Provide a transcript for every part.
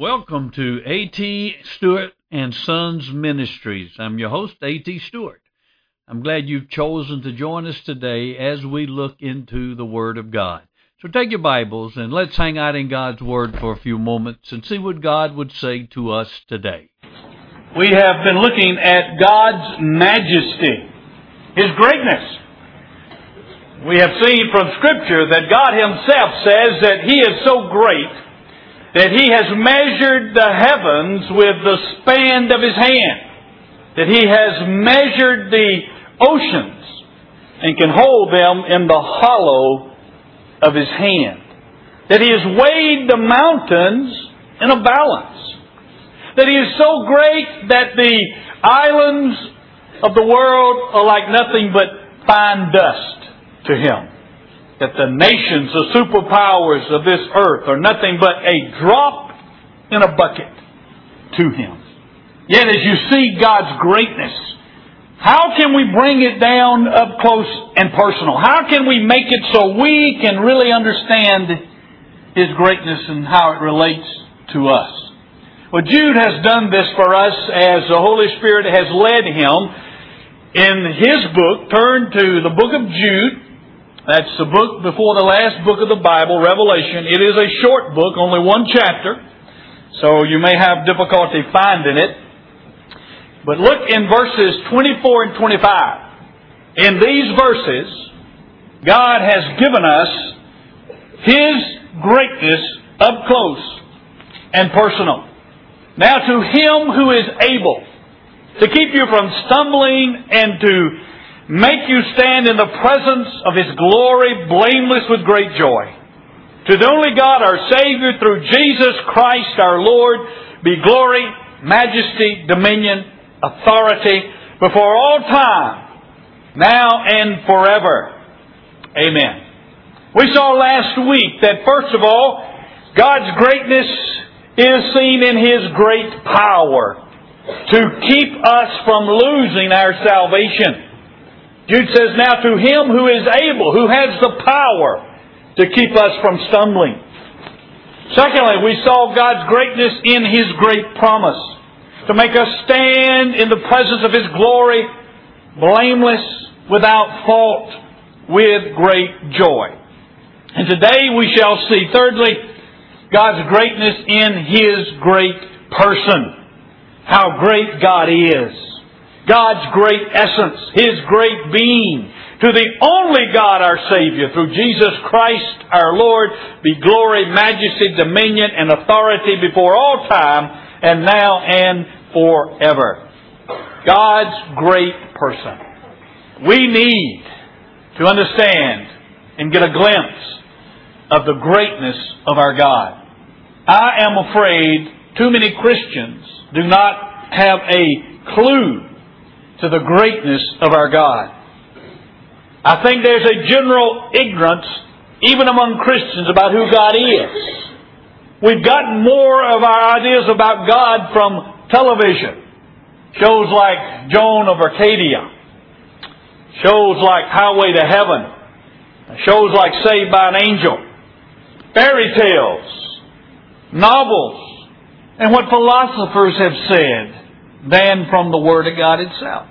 Welcome to A.T. Stewart and Sons Ministries. I'm your host, A.T. Stewart. I'm glad you've chosen to join us today as we look into the Word of God. So take your Bibles and let's hang out in God's Word for a few moments and see what God would say to us today. We have been looking at God's majesty, His greatness. We have seen from Scripture that God Himself says that He is so great that he has measured the heavens with the span of his hand, that he has measured the oceans and can hold them in the hollow of his hand, that he has weighed the mountains in a balance, that he is so great that the islands of the world are like nothing but fine dust to him that the nations, the superpowers of this earth are nothing but a drop in a bucket to him. Yet as you see God's greatness, how can we bring it down up close and personal? How can we make it so we can really understand His greatness and how it relates to us? Well, Jude has done this for us as the Holy Spirit has led him in his book. Turn to the book of Jude, that's the book before the last book of the Bible, Revelation. It is a short book, only one chapter, so you may have difficulty finding it. But look in verses 24 and 25. In these verses, God has given us His greatness up close and personal. Now to Him who is able to keep you from stumbling and to make you stand in the presence of His glory blameless with great joy. To the only God, our Savior, through Jesus Christ our Lord, be glory, majesty, dominion, authority before all time, now and forever. Amen. We saw last week that first of all, God's greatness is seen in His great power to keep us from losing our salvation. Jude says, Now to him who is able, who has the power to keep us from stumbling. Secondly, we saw God's greatness in His great promise to make us stand in the presence of His glory, blameless, without fault, with great joy. And today we shall see, thirdly, God's greatness in His great person. How great God is. God's great essence, His great being. To the only God our Savior, through Jesus Christ our Lord, be glory, majesty, dominion, and authority before all time, and now and forever. God's great person. We need to understand and get a glimpse of the greatness of our God. I am afraid too many Christians do not have a clue to the greatness of our God. I think there's a general ignorance, even among Christians, about who God is. We've gotten more of our ideas about God from television. Shows like Joan of Arcadia. Shows like Highway to Heaven. Shows like Saved by an Angel. Fairy tales. Novels. And what philosophers have said than from the Word of God itself.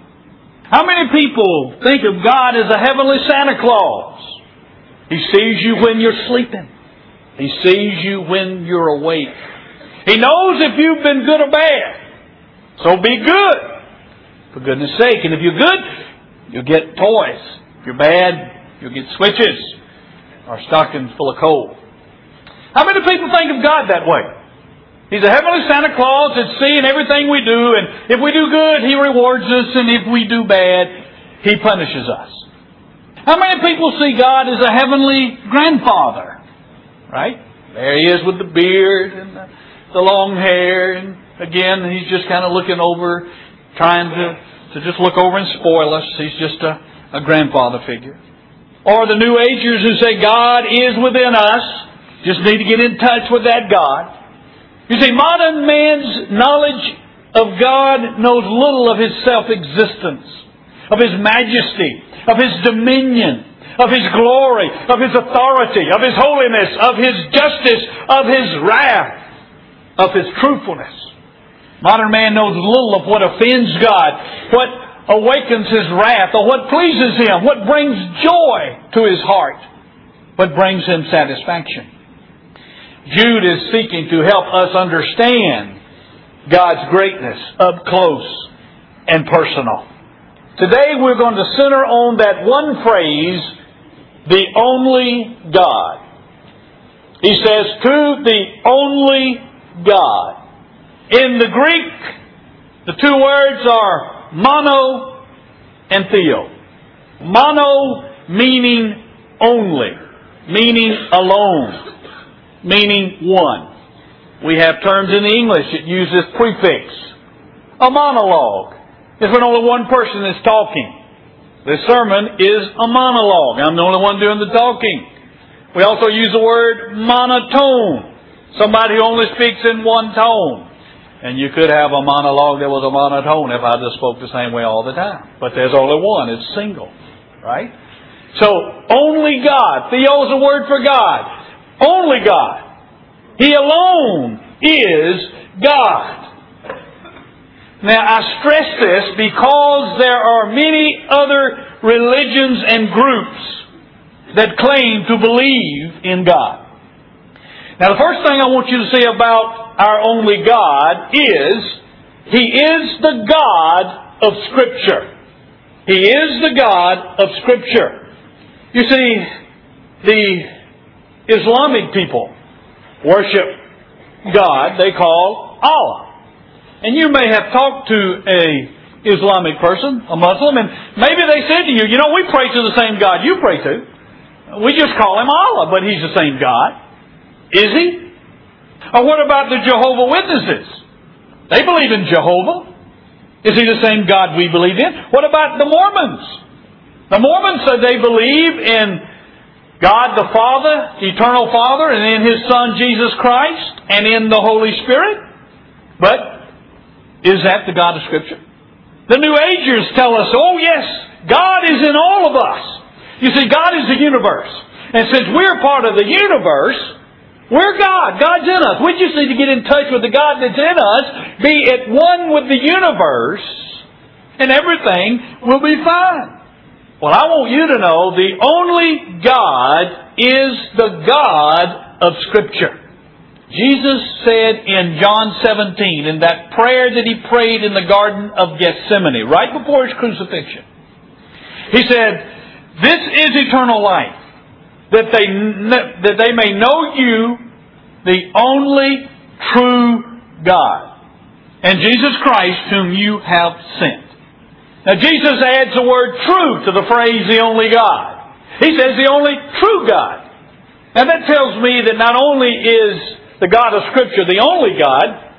How many people think of God as a heavenly Santa Claus? He sees you when you're sleeping. He sees you when you're awake. He knows if you've been good or bad. So be good. For goodness sake. And if you're good, you'll get toys. If you're bad, you'll get switches or stockings full of coal. How many people think of God that way? He's a heavenly Santa Claus that's seeing everything we do, and if we do good, He rewards us, and if we do bad, He punishes us. How many people see God as a heavenly grandfather? Right? There He is with the beard and the, long hair, and again, He's just kind of looking over, trying to, to just look over and spoil us. He's just a, a grandfather figure. Or the New Agers who say God is within us, just need to get in touch with that God. You see, modern man's knowledge of God knows little of his self-existence, of his majesty, of his dominion, of his glory, of his authority, of his holiness, of his justice, of his wrath. of His truthfulness. Modern man knows little of what offends God, what awakens His wrath, or what pleases Him, what brings joy to His heart, what brings Him satisfaction. Jude is seeking to help us understand God's greatness up close and personal. Today we're going to center on that one phrase, the only God. He says, to the only God. In the Greek, the two words are mono and theo. Mono meaning only, meaning alone, meaning one. We have terms in the English that use this prefix. A monologue is when only one person is talking. The sermon is a monologue. I'm the only one doing the talking. We also use the word monotone. Somebody who only speaks in one tone. And you could have a monologue that was a monotone if I just spoke the same way all the time. But there's only one. It's single. Right? So, only God. Theo is a word for God. Only God. He alone is God. Now, I stress this because there are many other religions and groups that claim to believe in God. Now, the first thing I want you to see about our only God is He is the God of Scripture. He is the God of Scripture. You see, the Islamic people worship God they call Allah. And you may have talked to a Islamic person, a Muslim, and maybe they said to you, you know, we pray to the same God you pray to. We just call him Allah, but he's the same God. Is he? Or what about the Jehovah Witnesses? They believe in Jehovah. Is he the same God we believe in? What about the Mormons? The Mormons say they believe in God the Father, eternal Father, and in His Son Jesus Christ, and in the Holy Spirit. But is that the God of Scripture? The New Agers tell us, oh yes, God is in all of us. You see, God is the universe. And since we're part of the universe, we're God. God's in us. We just need to get in touch with the God that's in us, be at one with the universe, and everything will be fine. Well, I want you to know the only God is the God of Scripture. Jesus said in John 17, in that prayer that he prayed in the Garden of Gethsemane, right before his crucifixion, he said, This is eternal life that they, that they may know you, the only true God, and Jesus Christ whom you have sent. Now Jesus adds the word true to the phrase the only God. He says the only true God. Now that tells me that not only is the God of Scripture the only God,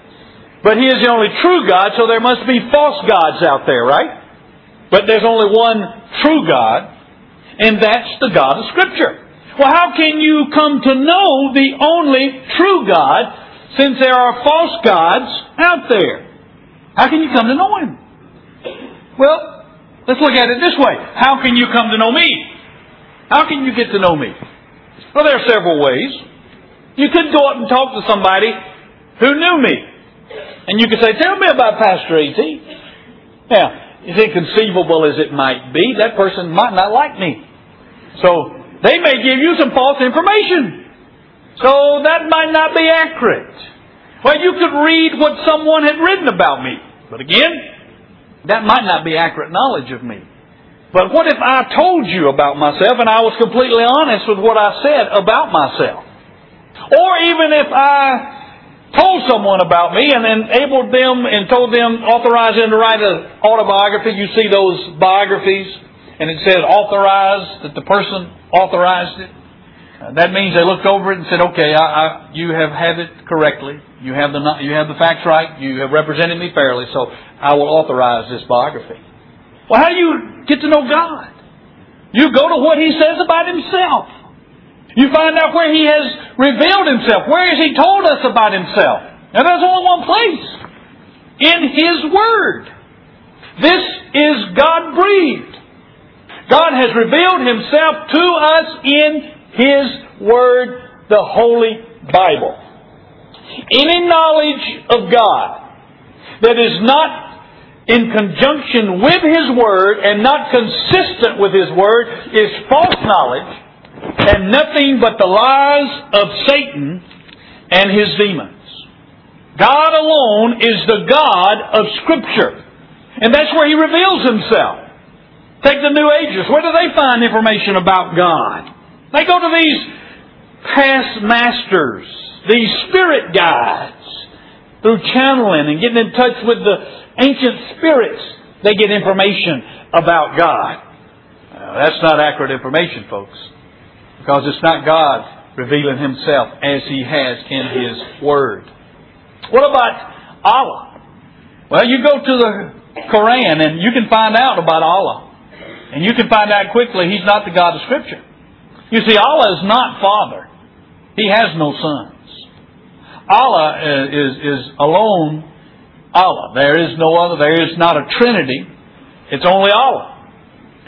but He is the only true God, so there must be false gods out there, right? But there's only one true God, and that's the God of Scripture. Well, how can you come to know the only true God since there are false gods out there? How can you come to know Him? Well, let's look at it this way. How can you come to know me? How can you get to know me? Well, there are several ways. You could go up and talk to somebody who knew me. And you could say, Tell me about Pastor A.T. Now, as inconceivable as it might be, that person might not like me. So, they may give you some false information. So that might not be accurate. Well, you could read what someone had written about me. But again, that might not be accurate knowledge of me. But what if I told you about myself and I was completely honest with what I said about myself? Or even if I told someone about me and enabled them and told them, authorized them to write an autobiography, you see those biographies, and it says authorized, that the person authorized it. That means they looked over it and said, "Okay, I, I, you have had it correctly. You have the you have the facts right. You have represented me fairly. So I will authorize this biography." Well, how do you get to know God? You go to what He says about Himself. You find out where He has revealed Himself. Where has He told us about Himself? Now, there's only one place in His Word. This is God breathed. God has revealed Himself to us in His Word, the Holy Bible. Any knowledge of God that is not in conjunction with His Word and not consistent with His Word is false knowledge and nothing but the lies of Satan and his demons. God alone is the God of Scripture. And that's where He reveals Himself. Take the New Ages. Where do they find information about God? They go to these past masters, these spirit guides, through channeling and getting in touch with the ancient spirits. They get information about God. that's not accurate information, folks, because it's not God revealing Himself as He has in His Word. What about Allah? Well, you go to the Quran and you can find out about Allah. And you can find out quickly He's not the God of Scripture. You see, Allah is not Father. He has no sons. Allah uh, is, is alone Allah. There is no other. There is not a Trinity. It's only Allah.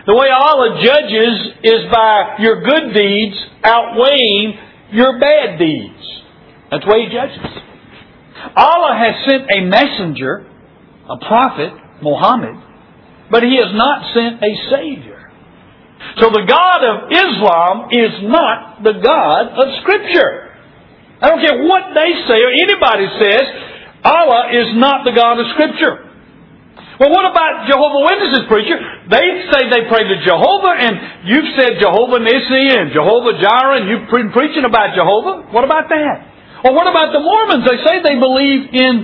The way Allah judges is by your good deeds outweighing your bad deeds. That's the way He judges. Allah has sent a messenger, a prophet, Muhammad, but He has not sent a Savior. So the God of Islam is not the God of Scripture. I don't care what they say or anybody says, Allah is not the God of Scripture. Well, what about Jehovah Witnesses, preacher? They say they pray to Jehovah, and you've said Jehovah Nissi and Jehovah Jireh, and you've been preaching about Jehovah. What about that? Or what about the Mormons? They say they believe in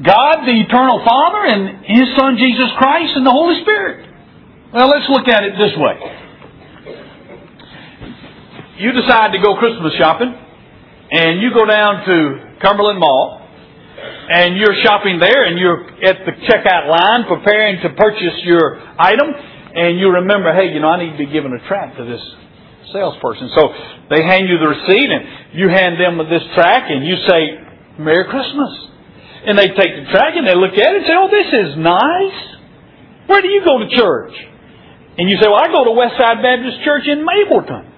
God, the eternal Father, and His Son Jesus Christ, and the Holy Spirit. Well, let's look at it this way. You decide to go Christmas shopping, and you go down to Cumberland Mall, and you're shopping there, and you're at the checkout line preparing to purchase your item, and you remember, hey, you know, I need to be given a tract to this salesperson. So they hand you the receipt, and you hand them this tract, and you say, Merry Christmas. And they take the tract and they look at it and say, Oh, this is nice. Where do you go to church? And you say, Well, I go to Westside Baptist Church in Mableton.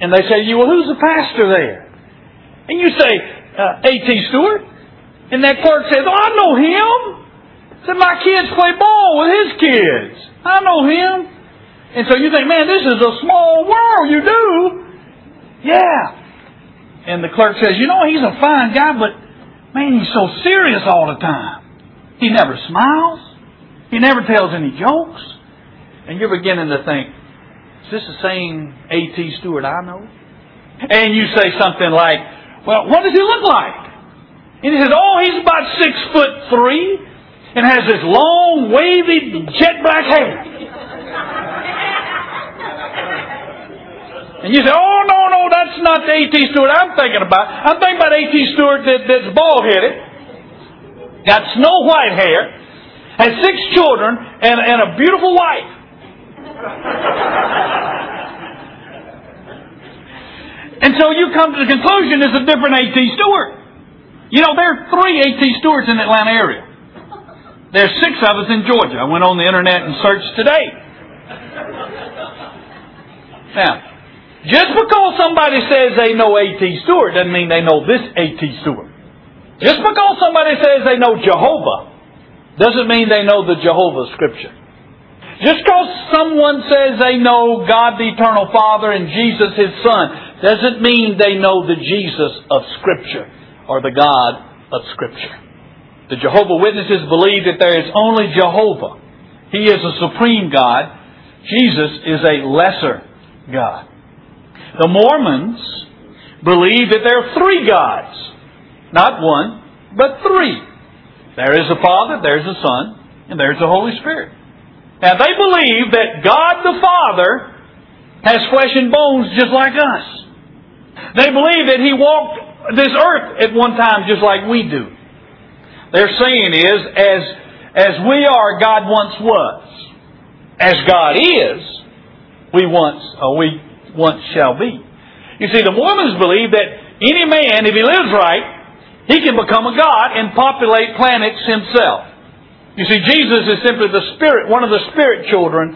And they say to you, Well, who's the pastor there? And you say, uh, A.T. Stewart. And that clerk says, Oh, I know him. Said my kids play ball with his kids. I know him. And so you think, man, this is a small world. You do? Yeah. And the clerk says, you know, he's a fine guy, but Man, he's so serious all the time. He never smiles. He never tells any jokes. And you're beginning to think, is this the same A.T. Stewart I know? And you say something like, well, what does he look like? And he says, oh, he's about six foot three and has this long, wavy, jet black hair. And you say, oh, no, no, that's not the A.T. Stewart I'm thinking about. I'm thinking about A.T. Stewart that, that's bald headed, got snow white hair, has six children, and, and a beautiful wife. And so you come to the conclusion it's a different A.T. Stewart. You know, there are three A.T. Stewarts in the Atlanta area. There's six of us in Georgia. I went on the internet and searched today. Now, just because somebody says they know A.T. Stewart doesn't mean they know this A.T. Stewart. Just because somebody says they know Jehovah doesn't mean they know the Jehovah Scripture. Just because someone says they know God the Eternal Father and Jesus His Son doesn't mean they know the Jesus of Scripture or the God of Scripture. The Jehovah Witnesses believe that there is only Jehovah. He is a supreme God. Jesus is a lesser God. The Mormons believe that there are three gods. Not one, but three. There is a Father, there's a Son, and there's the Holy Spirit. Now they believe that God the Father has flesh and bones just like us. They believe that He walked this earth at one time just like we do. Their saying is, as, as we are, God once was. As God is, we once, or we once shall be. You see, the Mormons believe that any man, if he lives right, he can become a god and populate planets himself. You see, Jesus is simply the spirit, one of the spirit children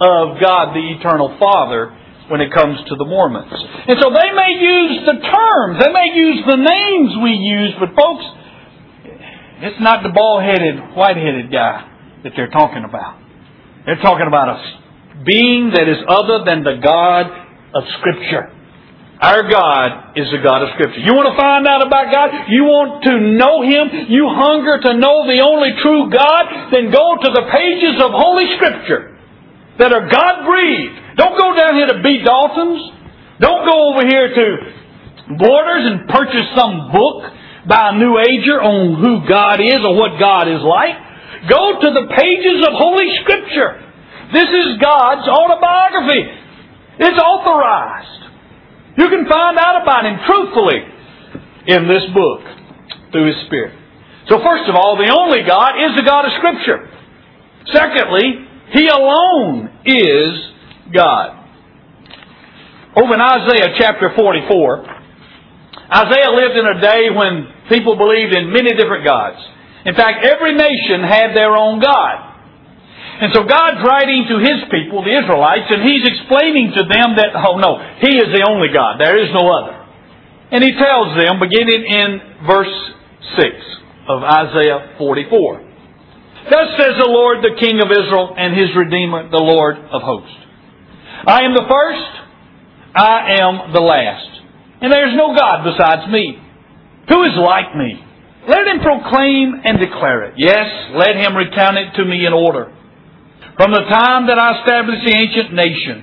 of God the eternal Father when it comes to the Mormons. And so they may use the terms, they may use the names we use, but folks, it's not the bald-headed, white-headed guy that they're talking about. They're talking about a being that is other than the God of Scripture. Our God is the God of Scripture. You want to find out about God? You want to know Him? You hunger to know the only true God? Then go to the pages of Holy Scripture that are God breathed. Don't go down here to B. Dalton's. Don't go over here to Borders and purchase some book by a New Ager on who God is or what God is like. Go to the pages of Holy Scripture. This is God's autobiography. It's authorized. You can find out about Him truthfully in this book through His Spirit. So first of all, the only God is the God of Scripture. Secondly, He alone is God. Over in Isaiah chapter 44, Isaiah lived in a day when people believed in many different gods. In fact, every nation had their own God. And so God's writing to His people, the Israelites, and He's explaining to them that, oh no, He is the only God. There is no other. And He tells them, beginning in verse 6 of Isaiah 44, Thus says the Lord, the King of Israel, and His Redeemer, the Lord of hosts. I am the first, I am the last. And there is no God besides me. Who is like me? Let him proclaim and declare it. Yes, let him recount it to me in order from the time that I established the ancient nation,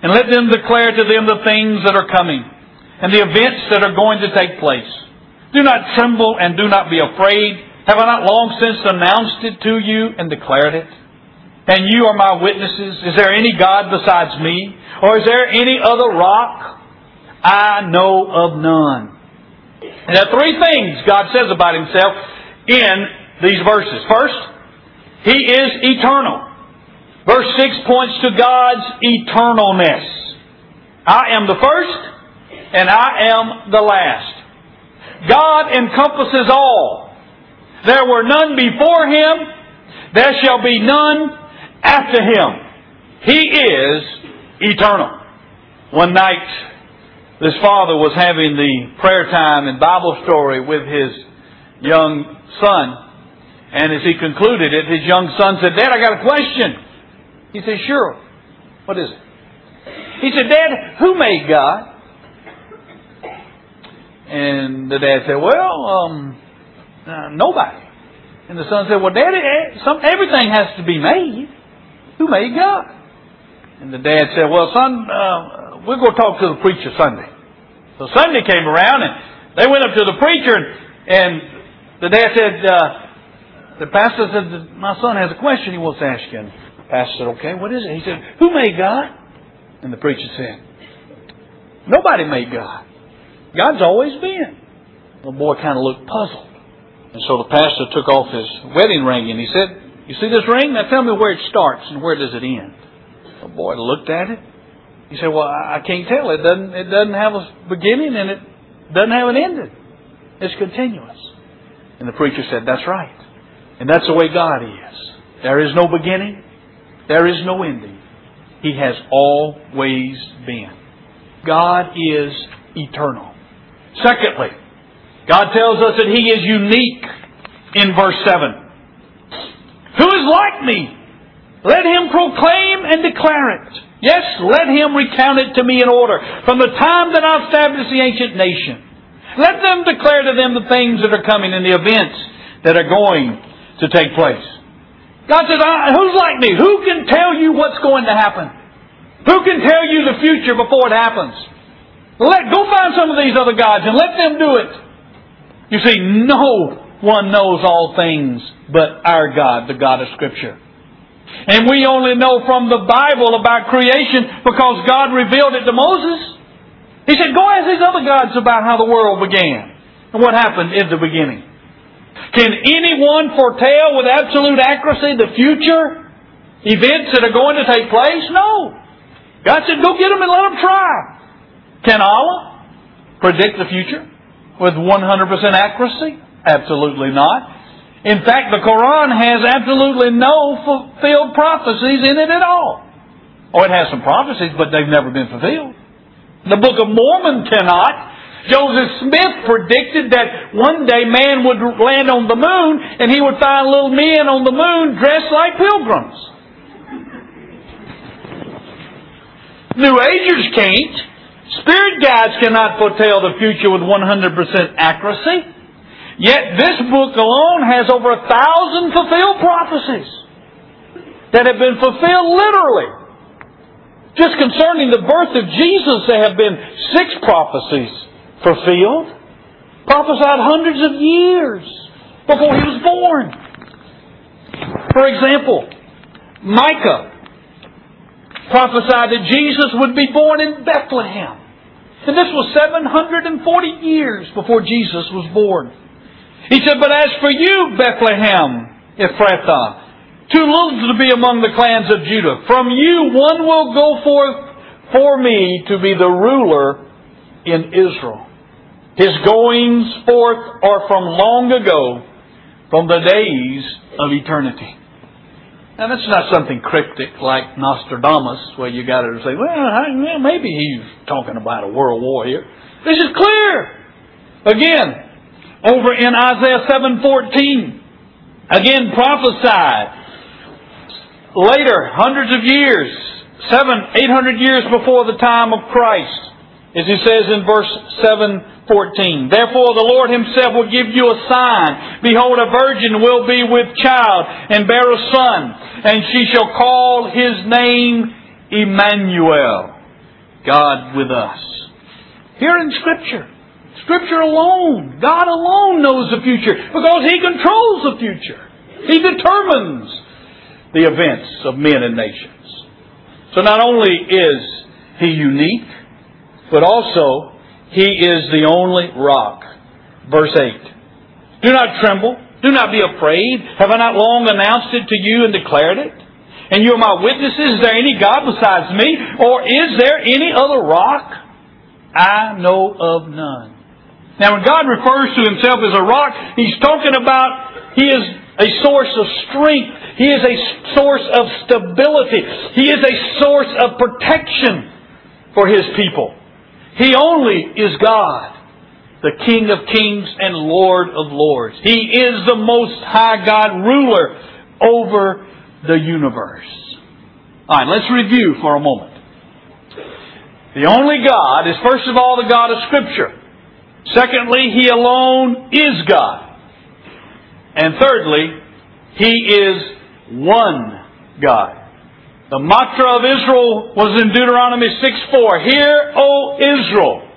and let them declare to them the things that are coming, and the events that are going to take place. Do not tremble and do not be afraid. Have I not long since announced it to you and declared it? And you are my witnesses. Is there any God besides me? Or is there any other rock? I know of none. And there are three things God says about Himself in these verses. First, He is eternal. Verse 6 points to God's eternalness. I am the first and I am the last. God encompasses all. There were none before Him. There shall be none after Him. He is eternal. One night, this father was having the prayer time and Bible story with his young son. And as he concluded it, his young son said, Dad, I got a question. He said, Sure. What is it? He said, Dad, who made God? And the dad said, Well, um, uh, nobody. And the son said, Well, Daddy, eh, everything has to be made. Who made God? And the dad said, Well, son, uh, going to talk to the preacher Sunday. So Sunday came around and they went up to the preacher and, and the dad said, uh, the pastor said, My son has a question he wants to ask you. Pastor said, okay, what is it? He said, who made God? And the preacher said, nobody made God. God's always been. The boy kind of looked puzzled. And so the pastor took off his wedding ring and he said, you see this ring? Now tell me where it starts and where does it end? The boy looked at it. He said, well, I can't tell. It doesn't, it doesn't have a beginning and it doesn't have an ending. It's continuous. And the preacher said, that's right. And that's the way God is. There is no beginning there is no ending. He has always been. God is eternal. Secondly, God tells us that He is unique in verse 7. Who is like me? Let him proclaim and declare it. Yes, let him recount it to me in order. From the time that I established the ancient nation. Let them declare to them the things that are coming and the events that are going to take place. God says, who's like me? Who can tell you what's going to happen? Who can tell you the future before it happens? Let, go find some of these other gods and let them do it. You see, no one knows all things but our God, the God of Scripture. And we only know from the Bible about creation because God revealed it to Moses. He said, go ask these other gods about how the world began and what happened in the beginning. Can anyone foretell with absolute accuracy the future events that are going to take place? No. God said, go get them and let them try. Can Allah predict the future with 100% accuracy? Absolutely not. In fact, the Quran has absolutely no fulfilled prophecies in it at all. Oh, it has some prophecies, but they've never been fulfilled. The Book of Mormon cannot. Joseph Smith predicted that one day man would land on the moon and he would find little men on the moon dressed like pilgrims. New Agers can't. Spirit guides cannot foretell the future with 100% accuracy. Yet this book alone has over a thousand fulfilled prophecies that have been fulfilled literally. Just concerning the birth of Jesus, there have been six prophecies fulfilled, prophesied hundreds of years before he was born. For example, Micah prophesied that Jesus would be born in Bethlehem. And this was 740 years before Jesus was born. He said, But as for you, Bethlehem, Ephrathah, too little to be among the clans of Judah, from you one will go forth for me to be the ruler in Israel. His goings forth are from long ago, from the days of eternity. Now that's not something cryptic like Nostradamus, where you got to say, well, maybe he's talking about a world war here. This is clear. Again, over in Isaiah 7:14, again prophesied later, hundreds of years, seven, eight hundred years before the time of Christ, as he says in verse 714. Therefore the Lord himself will give you a sign. Behold, a virgin will be with child and bear a son, and she shall call his name Emmanuel, God with us. Here in Scripture, Scripture alone, God alone knows the future because He controls the future. He determines the events of men and nations. So not only is He unique, but also He is the only rock. Verse 8. Do not tremble. Do not be afraid. Have I not long announced it to you and declared it? And you are my witnesses. Is there any God besides me? Or is there any other rock? I know of none. Now when God refers to Himself as a rock, He's talking about He is a source of strength. He is a source of stability. He is a source of protection for His people. He only is God, the King of kings and Lord of lords. He is the most high God ruler over the universe. Alright, let's review for a moment. The only God is first of all the God of Scripture. Secondly, He alone is God. And thirdly, He is one God. The mantra of Israel was in Deuteronomy 6 4. Hear, O Israel,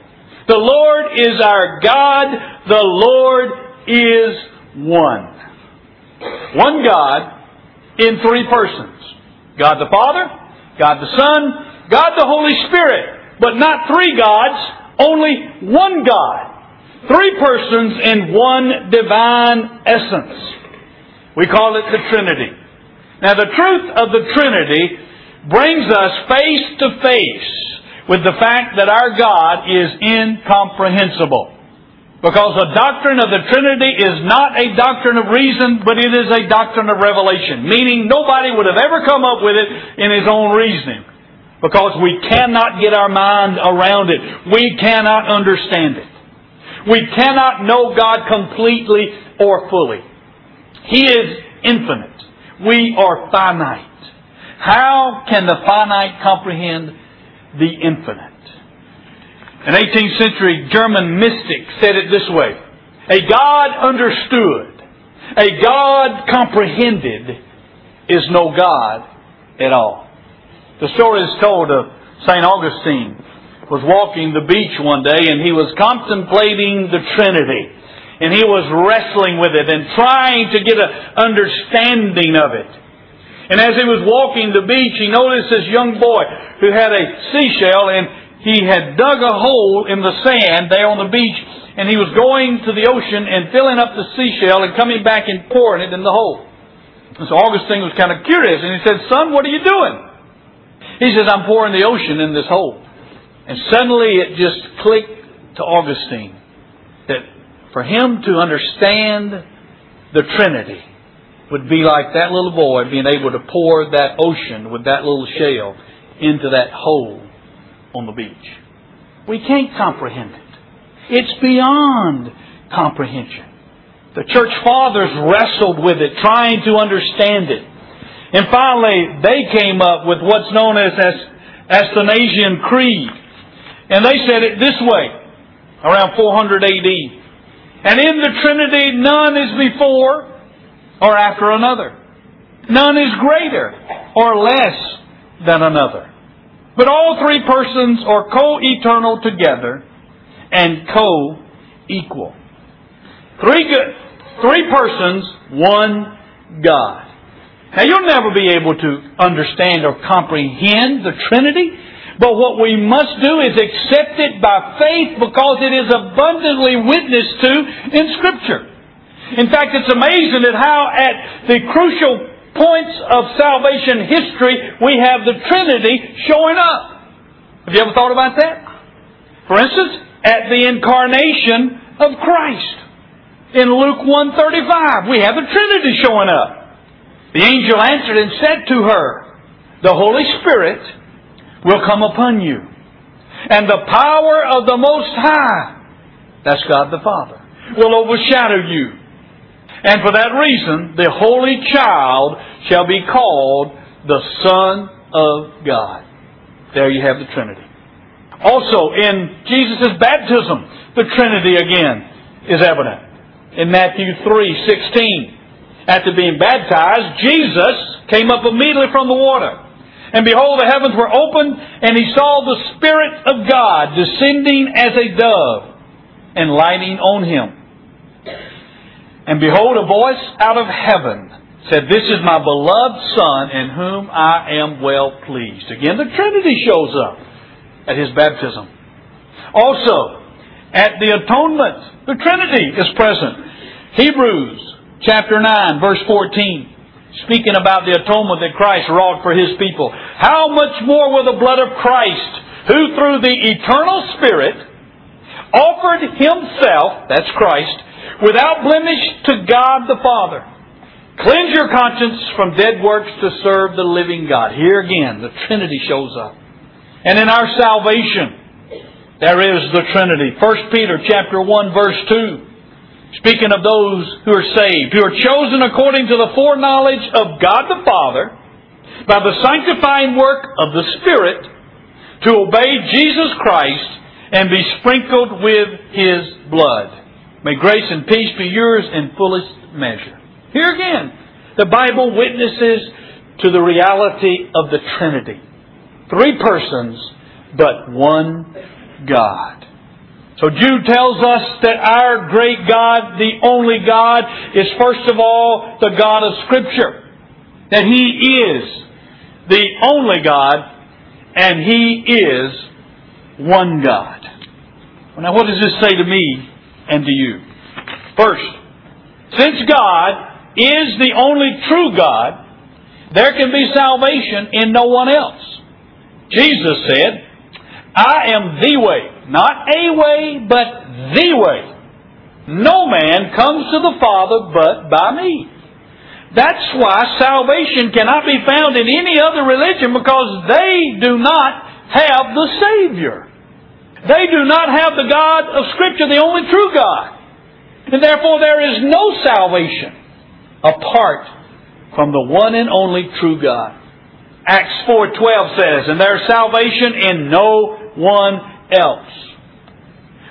the Lord is our God, the Lord is one. One God in three persons. God the Father, God the Son, God the Holy Spirit. But not three gods, only one God. Three persons in one divine essence. We call it the Trinity. Now the truth of the Trinity brings us face to face with the fact that our God is incomprehensible. Because the doctrine of the Trinity is not a doctrine of reason, but it is a doctrine of revelation. Meaning nobody would have ever come up with it in his own reasoning. Because we cannot get our mind around it. We cannot understand it. We cannot know God completely or fully. He is infinite. We are finite. How can the finite comprehend the infinite? An 18th century German mystic said it this way. A God understood, a God comprehended is no God at all. The story is told of St. Augustine was walking the beach one day and he was contemplating the Trinity. And he was wrestling with it and trying to get an understanding of it. And as he was walking the beach, he noticed this young boy who had a seashell and he had dug a hole in the sand there on the beach and he was going to the ocean and filling up the seashell and coming back and pouring it in the hole. And so Augustine was kind of curious and he said, Son, what are you doing? He says, I'm pouring the ocean in this hole. And suddenly it just clicked to Augustine that for him to understand the Trinity would be like that little boy being able to pour that ocean with that little shell into that hole on the beach. We can't comprehend it. It's beyond comprehension. The church fathers wrestled with it, trying to understand it. And finally, they came up with what's known as the Athanasian Creed. And they said it this way, around 400 AD. And in the Trinity, none is before or after another. None is greater or less than another. But all three persons are co-eternal together and co-equal. Three good, three persons, one God. Now you'll never be able to understand or comprehend the Trinity, but what we must do is accept it by faith because it is abundantly witnessed to in Scripture. In fact, it's amazing at how at the crucial points of salvation history we have the Trinity showing up. Have you ever thought about that? For instance, at the incarnation of Christ. In Luke 135, we have the Trinity showing up. The angel answered and said to her, The Holy Spirit will come upon you, and the power of the Most High, that's God the Father, will overshadow you. And for that reason, the Holy Child shall be called the Son of God. There you have the Trinity. Also, in Jesus' baptism, the Trinity again is evident. In Matthew 3, 16, after being baptized, Jesus came up immediately from the water. And behold, the heavens were opened, and he saw the Spirit of God descending as a dove and lighting on him. And behold, a voice out of heaven said, This is my beloved Son, in whom I am well pleased. Again, the Trinity shows up at his baptism. Also, at the atonement, the Trinity is present. Hebrews chapter 9, verse 14, speaking about the atonement that Christ wrought for His people. How much more will the blood of Christ, who through the eternal Spirit offered Himself, that's Christ, without blemish to God the Father, cleanse your conscience from dead works to serve the living God. Here again, the Trinity shows up. And in our salvation, there is the Trinity. 1 Peter chapter 1 verse 2 Speaking of those who are saved, who are chosen according to the foreknowledge of God the Father, by the sanctifying work of the Spirit, to obey Jesus Christ and be sprinkled with His blood. May grace and peace be yours in fullest measure. Here again, the Bible witnesses to the reality of the Trinity. Three persons, but one God. So Jude tells us that our great God, the only God, is first of all the God of Scripture. That He is the only God, and He is one God. Now what does this say to me and to you? First, since God is the only true God, there can be salvation in no one else. Jesus said, I am the way, not a way, but the way. No man comes to the Father but by me. That's why salvation cannot be found in any other religion because they do not have the Savior. They do not have the God of Scripture, the only true God. And therefore there is no salvation apart from the one and only true God. Acts 4:12 says, "And there is salvation in no one else.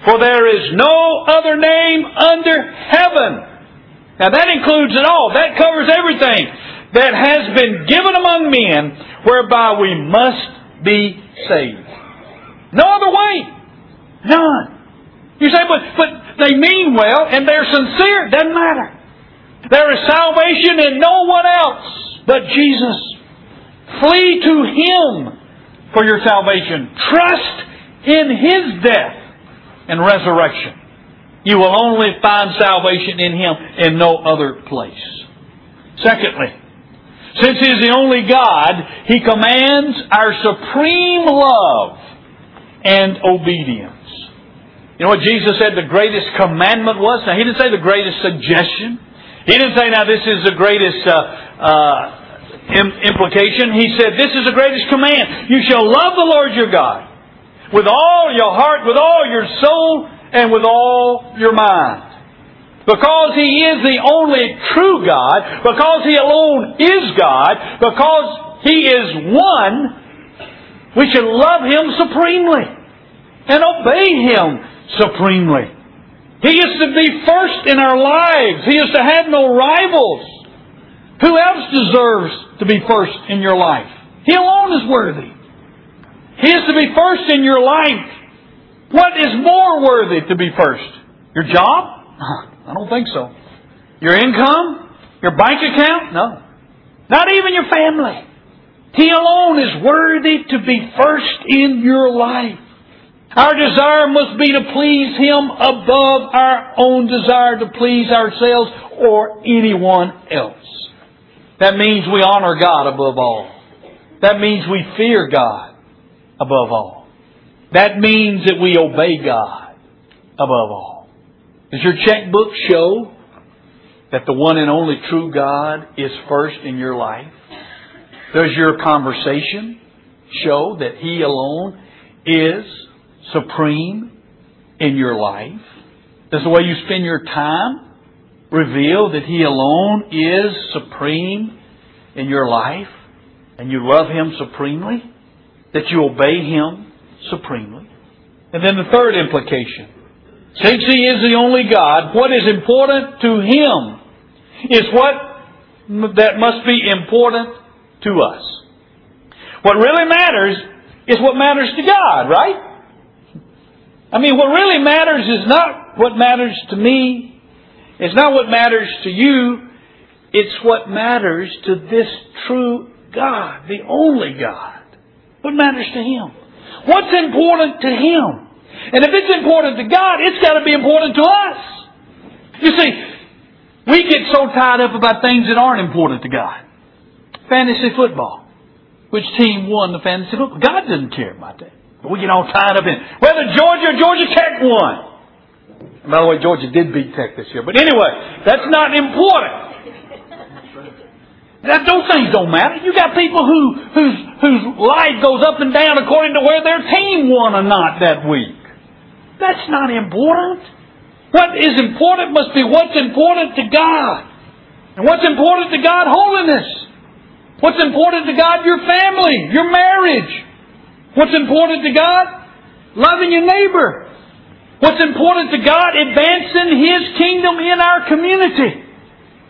For there is no other name under heaven. Now that includes it all. That covers everything that has been given among men whereby we must be saved. No other way. None. You say, but, but they mean well and they're sincere. Doesn't matter. There is salvation in no one else but Jesus. Flee to Him for your salvation. Trust in His death and resurrection. You will only find salvation in Him in no other place. Secondly, since He is the only God, He commands our supreme love and obedience. You know what Jesus said the greatest commandment was? Now, He didn't say the greatest suggestion. He didn't say, now, this is the greatest uh, uh, implication, he said, This is the greatest command. You shall love the Lord your God with all your heart, with all your soul, and with all your mind. Because He is the only true God, because He alone is God, because He is one, we should love Him supremely and obey Him supremely. He is to be first in our lives. He is to have no rivals. Who else deserves to be first in your life? He alone is worthy. He is to be first in your life. What is more worthy to be first? Your job? I don't think so. Your income? Your bank account? No. Not even your family. He alone is worthy to be first in your life. Our desire must be to please Him above our own desire to please ourselves or anyone else. That means we honor God above all. That means we fear God above all. That means that we obey God above all. Does your checkbook show that the one and only true God is first in your life? Does your conversation show that He alone is supreme in your life? Does the way you spend your time reveal that He alone is supreme in your life and you love Him supremely? That you obey Him supremely? And then the third implication. Since He is the only God, what is important to Him is what that must be important to us. What really matters is what matters to God, right? I mean, what really matters is not what matters to me. It's not what matters to you. It's what matters to this true God, the only God. What matters to Him? What's important to Him? And if it's important to God, it's got to be important to us. You see, we get so tied up about things that aren't important to God. Fantasy football. Which team won the fantasy football? God doesn't care about that. But we get all tied up in whether Georgia or Georgia Tech won. By the way, Georgia did beat Tech this year. But anyway, that's not important. That, those things don't matter. You got people who whose whose life goes up and down according to where their team won or not that week. That's not important. What is important must be what's important to God. And what's important to God? Holiness. What's important to God? Your family, your marriage, What's important to God? Loving your neighbor. What's important to God? Advancing His kingdom in our community.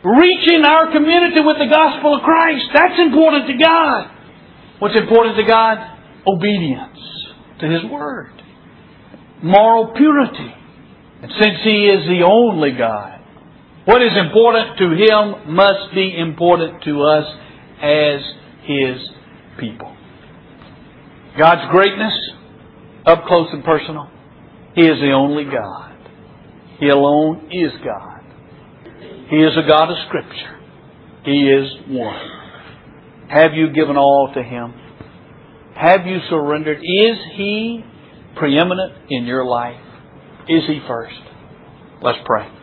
Reaching our community with the gospel of Christ. That's important to God. What's important to God? Obedience to His Word. Moral purity. And since He is the only God, what is important to Him must be important to us as His people. God's greatness, up close and personal, He is the only God. He alone is God. He is a God of Scripture. He is one. Have you given all to Him? Have you surrendered? Is He preeminent in your life? Is He first? Let's pray.